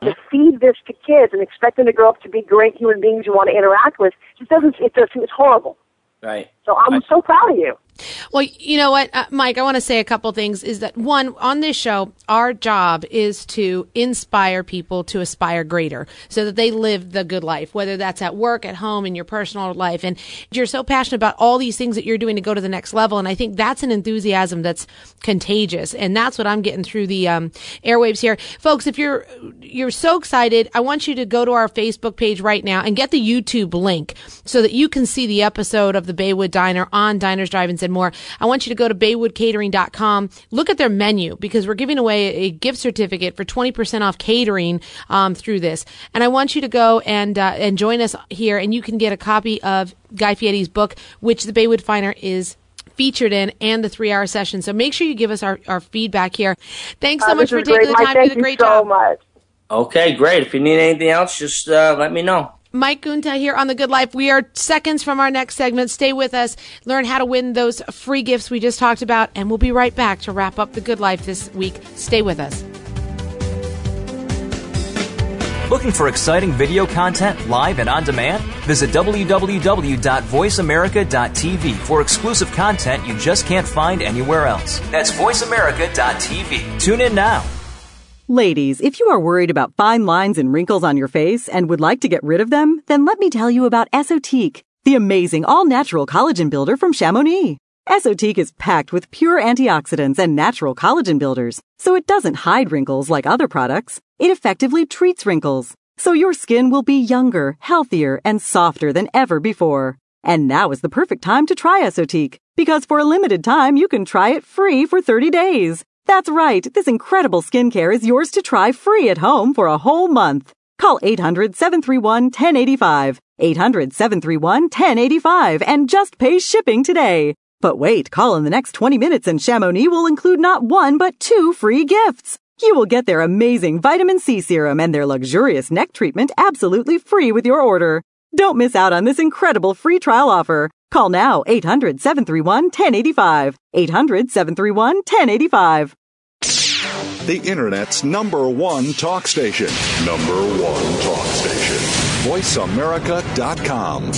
to mm-hmm. feed this to kids and expect them to grow up to be great human beings you want to interact with, it doesn't. It does. It's horrible. Right. So I'm so proud of you. Well, you know what, uh, Mike, I want to say a couple things is that one, on this show, our job is to inspire people to aspire greater so that they live the good life, whether that's at work, at home, in your personal life. And you're so passionate about all these things that you're doing to go to the next level. And I think that's an enthusiasm that's contagious. And that's what I'm getting through the um, airwaves here. Folks, if you're, you're so excited, I want you to go to our Facebook page right now and get the YouTube link so that you can see the episode of the Bayway Diner on Diners, Drive-Ins, and more. I want you to go to baywaycatering.com, look at their menu because we're giving away a gift certificate for 20% off catering um, through this. And I want you to go and uh, and join us here, and you can get a copy of Guy Fieri's book, which the Bayway Diner is featured in and the three hour session. So make sure you give us our, our feedback here. Thanks so Uh, much for taking great. the time to thank do the great you so job. much. Okay, great. If you need anything else, just uh, let me know. Mike Giunta here on The Good Life. We are seconds from our next segment. Stay with us. Learn how to win those free gifts we just talked about, and we'll be right back to wrap up The Good Life this week. Stay with us. Looking for exciting video content live and on demand? Visit www.voiceamerica.tv for exclusive content you just can't find anywhere else. That's voiceamerica.tv. Tune in now. Ladies, if you are worried about fine lines and wrinkles on your face and would like to get rid of them, then let me tell you about Esotique, the amazing all-natural collagen builder from Chamonix. Esotique is packed with pure antioxidants and natural collagen builders, so it doesn't hide wrinkles like other products. It effectively treats wrinkles, so your skin will be younger, healthier, and softer than ever before. And now is the perfect time to try Esotique, because for a limited time you can try it free for 30 days. That's right, this incredible skincare is yours to try free at home for a whole month. Call 800-731-1085, 800-731-1085, and just pay shipping today. But wait, call in the next 20 minutes and Chamonix will include not one but two free gifts. You will get their amazing vitamin C serum and their luxurious neck treatment absolutely free with your order. Don't miss out on this incredible free trial offer. Call now 800 731 1085. 800 731 1085. The Internet's number one talk station. Number one talk station. VoiceAmerica.com.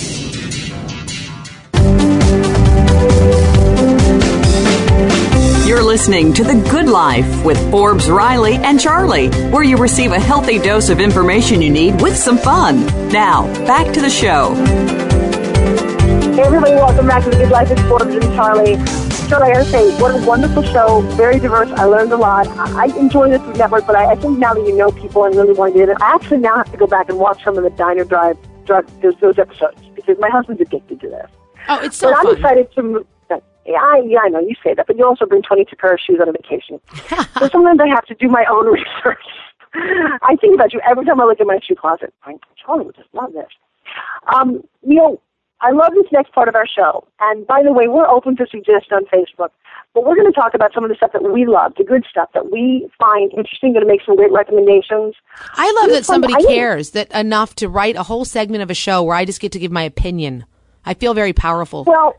You're listening to The Good Life with Forbes Riley and Charlie, where you receive a healthy dose of information you need with some fun. Now, back to the show. Hey everybody, welcome back to the Good Life. It's Forbes and Charlie. Charlie, I gotta say, what a wonderful show. Very diverse. I learned a lot. I, enjoy this network, but I, I think now that you know people and really want to do it, I actually now have to go back and watch some of the Diner Drive, drive those, those episodes because my husband's addicted to this. Oh, it's so but I'm excited to. move- Yeah, I, yeah, I know you say that, but you also bring 22 pair of shoes on a vacation. so sometimes I have to do my own research. I think about you every time I look at my shoe closet. I'm Charlie would just love this. Um, you know, I love this next part of our show. And by the way, we're open to suggest on Facebook. But we're going to talk about some of the stuff that we love, the good stuff that we find interesting, going to make some great recommendations. I love that somebody I didn't- cares that enough to write a whole segment of a show where I just get to give my opinion. I feel very powerful. Well,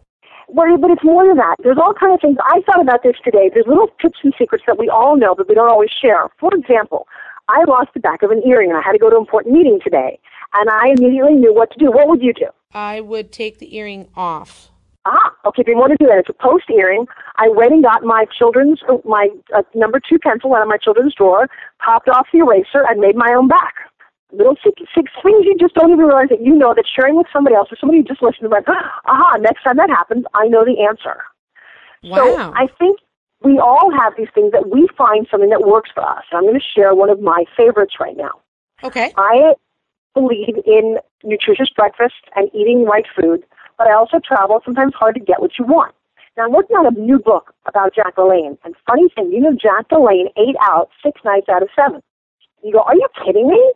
well, but it's more than that. There's all kinds of things. I thought about this today. There's little tips and secrets that we all know, but we don't always share. For example, I lost the back of an earring and I had to go to an important meeting today. And I immediately knew what to do. What would you do? I would take the earring off. Ah, okay. If you want to do that, it's a post earring. I went and got my children's, uh, my uh, number two pencil out of my children's drawer, popped off the eraser, and made my own back. Little six, six things you just don't even realize that you know that sharing with somebody else or somebody you just listened to, like, aha, next time that happens, I know the answer. Wow. So I think we all have these things that we find something that works for us. I'm going to share one of my favorites right now. Okay. I believe in nutritious breakfast and eating right food, but I also travel. Sometimes hard to get what you want. Now I'm working on a new book about Jack LaLanne. And funny thing, you know, Jack LaLanne ate out six nights out of seven. You go, are you kidding me?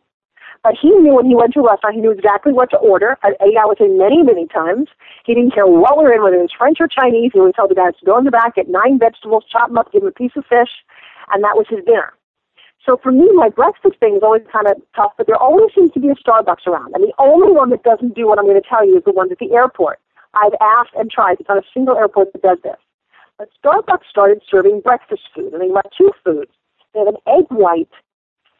But he knew when he went to a restaurant, he knew exactly what to order. I ate out with him many, many times. He didn't care what we were in, whether it was French or Chinese. He would tell the guys to go in the back, get nine vegetables, chop them up, give him a piece of fish, and that was his dinner. So for me, my breakfast thing is always kind of tough, but there always seems to be a Starbucks around. And the only one that doesn't do what I'm going to tell you is the one at the airport. I've asked and tried. It's on a single airport that does this. But Starbucks started serving breakfast food, and they have two foods. They have an egg white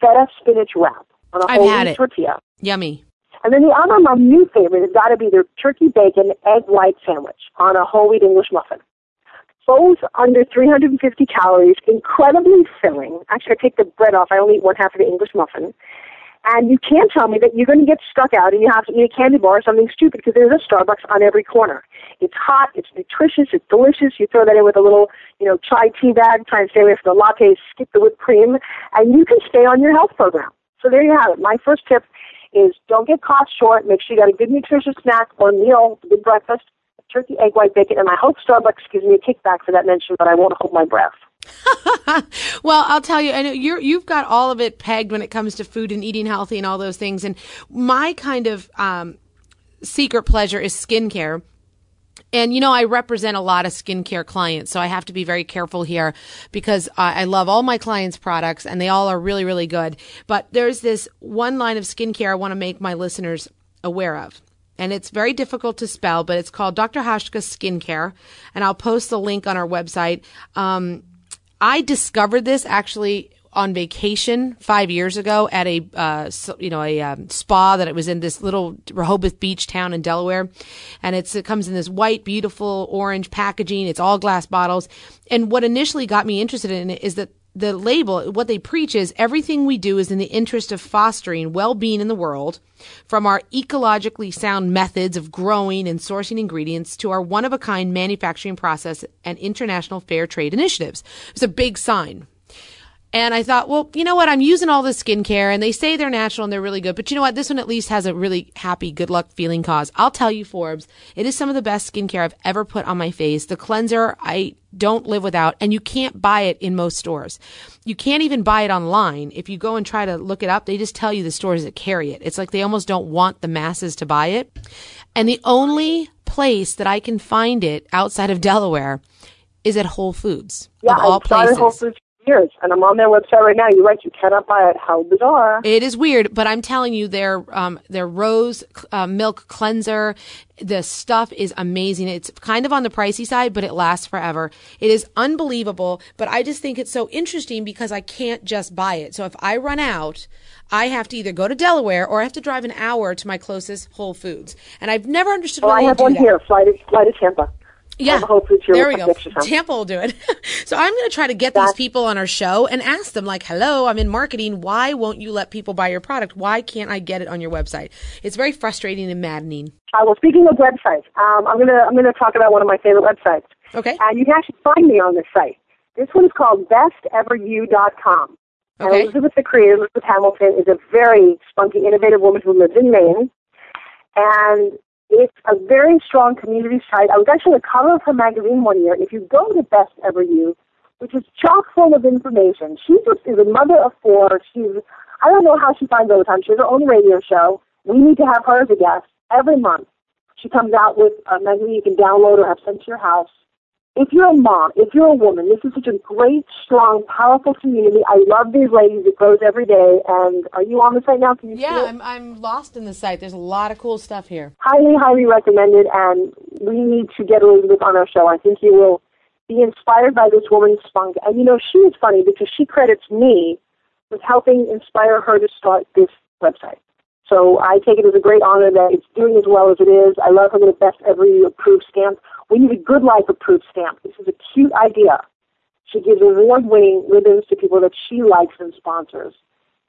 feta spinach wrap on a I've whole had wheat it. tortilla. Yummy. And then the other, my new favorite, has got to be their turkey bacon egg white sandwich on a whole wheat English muffin. Both under 350 calories, incredibly filling. Actually, I take the bread off. I only eat one half of the English muffin. And you can't tell me that you're going to get stuck out and you have to eat a candy bar or something stupid because there's a Starbucks on every corner. It's hot, it's nutritious, it's delicious. You throw that in with a little, you know, chai tea bag, try and stay away from the lattes, skip the whipped cream, and you can stay on your health program. So there you have it. My first tip is don't get caught short. Make sure you got a good nutritious snack or meal, good breakfast, turkey, egg white bacon, and I hope Starbucks gives me a kickback for that mention, but I won't hold my breath. Well, I'll tell you, know you're you've got all of it pegged when it comes to food and eating healthy and all those things. And my kind of um, secret pleasure is skincare. And you know, I represent a lot of skincare clients, so I have to be very careful here because I I love all my clients' products and they all are really, really good. But there's this one line of skincare I want to make my listeners aware of. And it's very difficult to spell, but it's called Dr. Hauschka Skincare. And I'll post the link on our website. Um, I discovered this actually on vacation five years ago at a uh, you know a um, spa that it was in this little Rehoboth Beach town in Delaware, and it's it comes in this white, beautiful orange packaging. It's all glass bottles, and what initially got me interested in it is that the label, what they preach is everything we do is in the interest of fostering well-being in the world, from our ecologically sound methods of growing and sourcing ingredients to our one-of-a-kind manufacturing process and international fair trade initiatives. It's a big sign. And I thought, well, you know what? I'm using all this skincare and they say they're natural and they're really good. But you know what? This one at least has a really happy, good luck feeling cause. I'll tell you, Forbes, it is some of the best skincare I've ever put on my face. The cleanser I don't live without and you can't buy it in most stores. You can't even buy it online. If you go and try to look it up, they just tell you the stores that carry it. It's like they almost don't want the masses to buy it. And the only place that I can find it outside of Delaware is at Whole Foods. Yeah, of all places. Whole Foods years, and I'm on their website right now. You're right, you cannot buy it. How bizarre. It is weird, but I'm telling you, their um, their rose uh, milk cleanser, the stuff is amazing. It's kind of on the pricey side, but it lasts forever. It is unbelievable. But I just think it's so interesting because I can't just buy it. So if I run out, I have to either go to Delaware or I have to drive an hour to my closest Whole Foods. And I've never understood Well, why I they have do one that. here. Fly to, fly to Tampa. Yeah. a Whole There we go. Tampa will do it. so I'm going to try to get these people on our show and ask them, like, hello, I'm in marketing. Why won't you let people buy your product? Why can't I get it on your website? It's very frustrating and maddening. Uh, well, speaking of websites, um, I'm gonna I'm gonna talk about one of my favorite websites. Okay. And you can actually find me on this site. This one is called BestEverYou.com. And Okay. Elizabeth, the creator, Elizabeth Hamilton, is a very spunky, innovative woman who lives in Maine, and it's a very strong community site. I was actually the cover of her magazine one year. If you go to Best Ever You, which is chock full of information, she just is a mother of four. She's I don't know how she finds all the time. She has her own radio show. We need to have her as a guest every month. She comes out with a magazine you can download or have sent to your house. If you're a mom, if you're a woman, this is such a great, strong, powerful community. I love these ladies. It grows every day. And are you on the site now? Can you Yeah? I'm, I'm lost in the site. There's a lot of cool stuff here. highly, highly recommended, and we need to get Elizabeth on our show. I think you will be inspired by this woman's spunk. And you know, she is funny because she credits me with helping inspire her to start this website. So I take it as a great honor that it's doing as well as it is. I love having the best every approved stamp. We need a good life approved stamp. This is a cute idea. She gives award winning ribbons to people that she likes and sponsors.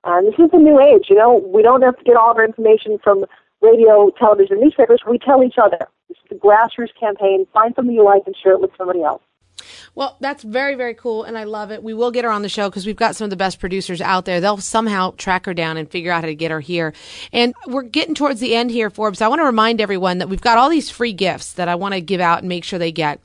And this is the new age, you know. We don't have to get all of our information from radio, television, newspapers. We tell each other. This is the grassroots campaign. Find something you like and share it with somebody else. Well, that's very, very cool, and I love it. We will get her on the show because we've got some of the best producers out there. They'll somehow track her down and figure out how to get her here. And we're getting towards the end here, Forbes. I want to remind everyone that we've got all these free gifts that I want to give out and make sure they get.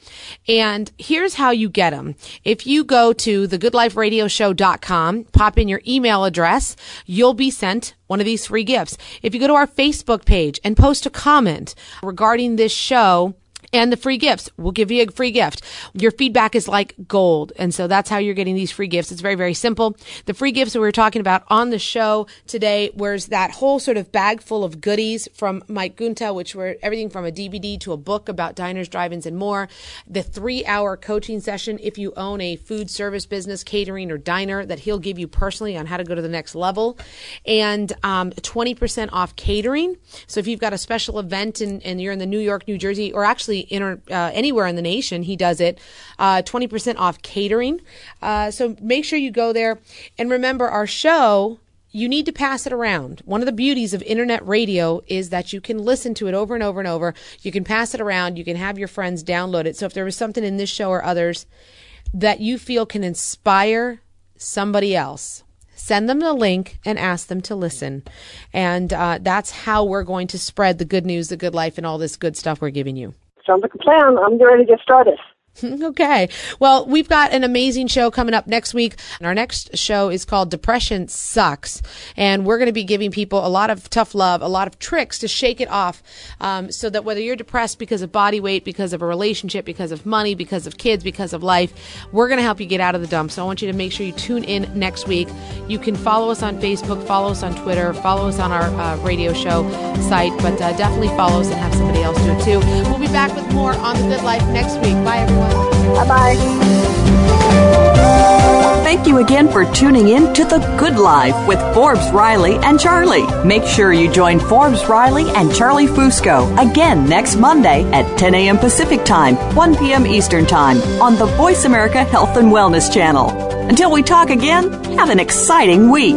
And here's how you get them. If you go to thegoodliferadioshow.com, pop in your email address, you'll be sent one of these free gifts. If you go to our Facebook page and post a comment regarding this show, and the free gifts. We'll give you a free gift. Your feedback is like gold. And so that's how you're getting these free gifts. It's very, very simple. The free gifts that we were talking about on the show today was that whole sort of bag full of goodies from Mike Giunta, which were everything from a DVD to a book about diners, drive-ins, and more. The three hour coaching session if you own a food service business, catering, or diner that he'll give you personally on how to go to the next level. And um, 20% off catering. So if you've got a special event and, and you're in the New York, New Jersey, or actually uh, anywhere in the nation. He does it. Uh, 20% off catering. Uh, so make sure you go there. And remember, our show you need to pass it around. One of the beauties of internet radio is that you can listen to it over and over and over. You can pass it around. You can have your friends download it. So if there was something in this show or others that you feel can inspire somebody else, send them the link and ask them to listen. And uh, that's how we're going to spread the good news, the good life, and all this good stuff we're giving you. Sounds like a plan. I'm ready to get started. okay. Well, we've got an amazing show coming up next week. And our next show is called Depression Sucks. And we're going to be giving people a lot of tough love, a lot of tricks to shake it off. Um, so that whether you're depressed because of body weight, because of a relationship, because of money, because of kids, because of life, we're going to help you get out of the dump. So I want you to make sure you tune in next week. You can follow us on Facebook, follow us on Twitter, follow us on our uh, radio show site, but uh, definitely follow us and have somebody else do it too. We'll be back with more on The Good Life next week. Bye, everyone. Bye bye. Thank you again for tuning in to The Good Life with Forbes Riley and Charlie. Make sure you join Forbes Riley and Charlie Fusco again next Monday at 10 a.m. Pacific Time, 1 p.m. Eastern Time on the Voice America Health and Wellness Channel. Until we talk again, have an exciting week.